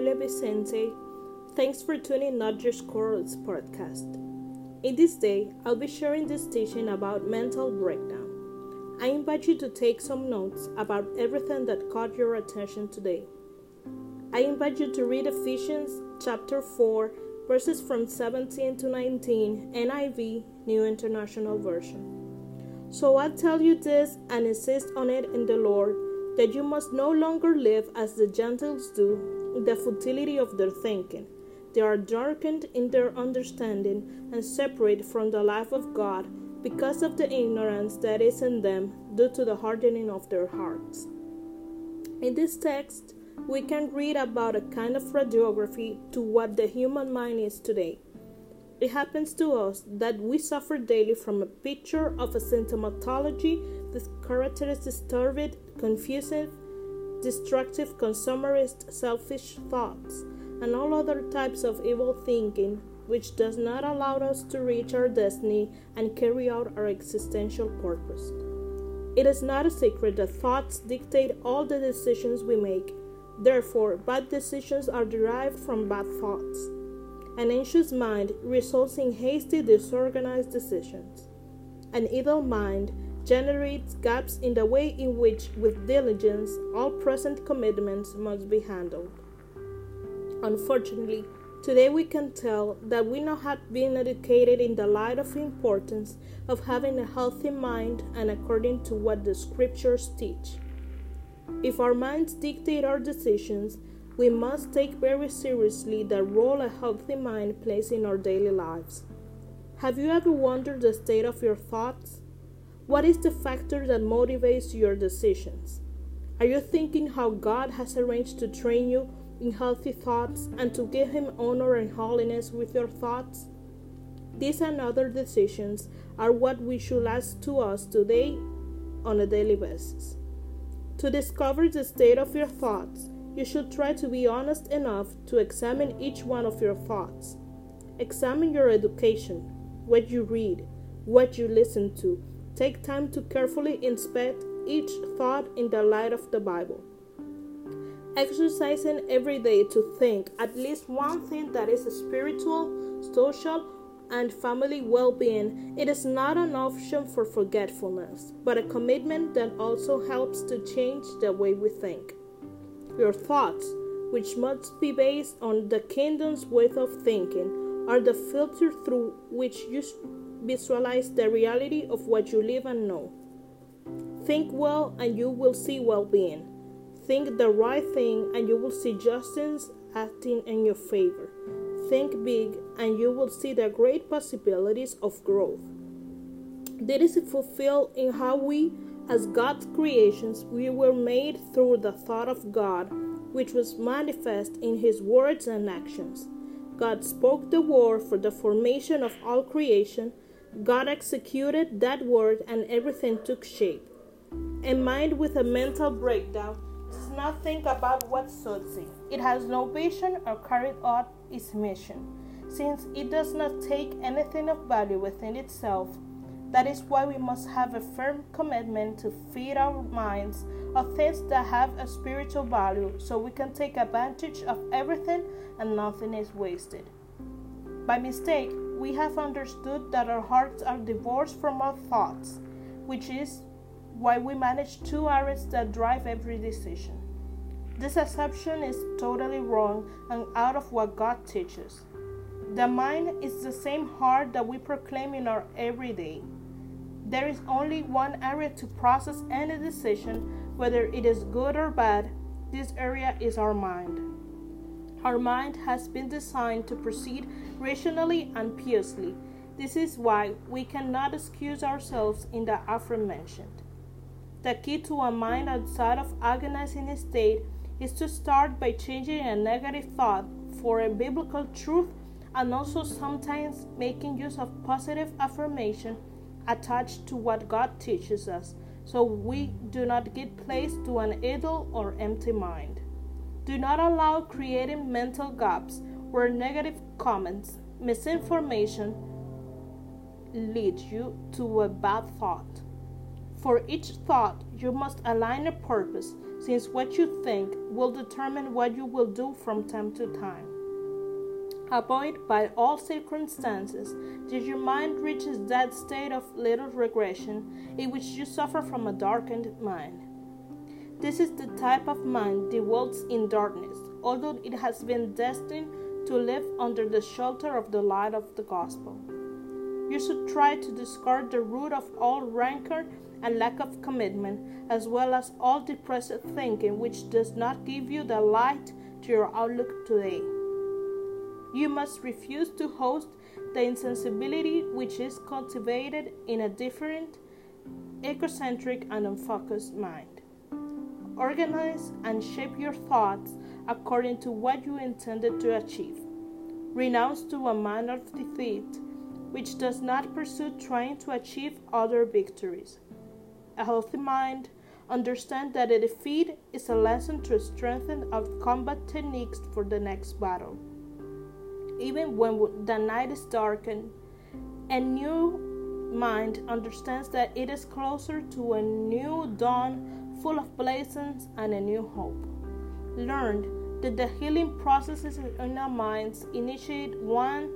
Julia Vicente. Thanks for tuning Not Just Corals podcast. In this day, I'll be sharing this teaching about mental breakdown. I invite you to take some notes about everything that caught your attention today. I invite you to read Ephesians chapter 4, verses from 17 to 19, NIV, New International Version. So I tell you this and insist on it in the Lord that you must no longer live as the Gentiles do the futility of their thinking. They are darkened in their understanding and separate from the life of God because of the ignorance that is in them due to the hardening of their hearts. In this text, we can read about a kind of radiography to what the human mind is today. It happens to us that we suffer daily from a picture of a symptomatology that characterizes disturbed, confusive, destructive, consumerist, selfish thoughts, and all other types of evil thinking, which does not allow us to reach our destiny and carry out our existential purpose. It is not a secret that thoughts dictate all the decisions we make. Therefore, bad decisions are derived from bad thoughts. An anxious mind results in hasty, disorganized decisions. An evil mind generates gaps in the way in which, with diligence, all present commitments must be handled. Unfortunately, today we can tell that we not have been educated in the light of the importance of having a healthy mind and according to what the scriptures teach. If our minds dictate our decisions, we must take very seriously the role a healthy mind plays in our daily lives. Have you ever wondered the state of your thoughts? What is the factor that motivates your decisions? Are you thinking how God has arranged to train you in healthy thoughts and to give Him honor and holiness with your thoughts? These and other decisions are what we should ask to us today on a daily basis. To discover the state of your thoughts, you should try to be honest enough to examine each one of your thoughts. Examine your education, what you read, what you listen to. Take time to carefully inspect each thought in the light of the Bible. Exercising every day to think at least one thing that is spiritual, social, and family well being, it is not an option for forgetfulness, but a commitment that also helps to change the way we think. Your thoughts, which must be based on the kingdom's way of thinking, are the filter through which you visualize the reality of what you live and know. Think well, and you will see well being. Think the right thing, and you will see justice acting in your favor. Think big, and you will see the great possibilities of growth. This is fulfilled in how we as God's creations, we were made through the thought of God, which was manifest in His words and actions. God spoke the word for the formation of all creation. God executed that word, and everything took shape. A mind with a mental breakdown does not think about what suits it. It has no vision or carry out its mission, since it does not take anything of value within itself that is why we must have a firm commitment to feed our minds of things that have a spiritual value so we can take advantage of everything and nothing is wasted. By mistake, we have understood that our hearts are divorced from our thoughts, which is why we manage two areas that drive every decision. This assumption is totally wrong and out of what God teaches. The mind is the same heart that we proclaim in our everyday. There is only one area to process any decision, whether it is good or bad. This area is our mind. Our mind has been designed to proceed rationally and piously. This is why we cannot excuse ourselves in the aforementioned. The key to a mind outside of agonizing state is to start by changing a negative thought for a biblical truth and also sometimes making use of positive affirmation attached to what God teaches us, so we do not give place to an idle or empty mind. Do not allow creating mental gaps where negative comments, misinformation lead you to a bad thought. For each thought, you must align a purpose, since what you think will determine what you will do from time to time. Avoid by all circumstances that your mind reaches that state of little regression in which you suffer from a darkened mind. This is the type of mind that dwells in darkness, although it has been destined to live under the shelter of the light of the gospel. You should try to discard the root of all rancor and lack of commitment, as well as all depressed thinking which does not give you the light to your outlook today. You must refuse to host the insensibility which is cultivated in a different, egocentric, and unfocused mind. Organize and shape your thoughts according to what you intended to achieve. Renounce to a mind of defeat which does not pursue trying to achieve other victories. A healthy mind understands that a defeat is a lesson to strengthen our combat techniques for the next battle even when the night is darkened. A new mind understands that it is closer to a new dawn full of blessings and a new hope. Learned that the healing processes in our minds initiate one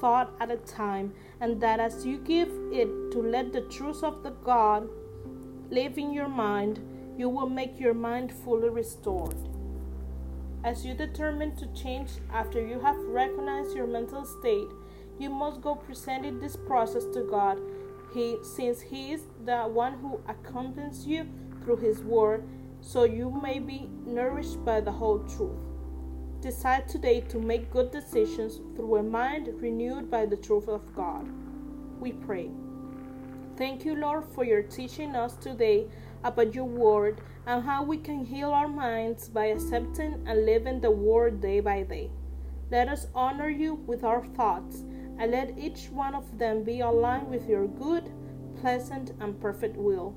thought at a time, and that as you give it to let the truth of the God live in your mind, you will make your mind fully restored. As you determine to change after you have recognized your mental state, you must go presenting this process to God, he, since He is the one who accompanies you through His Word, so you may be nourished by the whole truth. Decide today to make good decisions through a mind renewed by the truth of God. We pray. Thank you, Lord, for your teaching us today about your word and how we can heal our minds by accepting and living the word day by day. Let us honor you with our thoughts and let each one of them be aligned with your good, pleasant, and perfect will.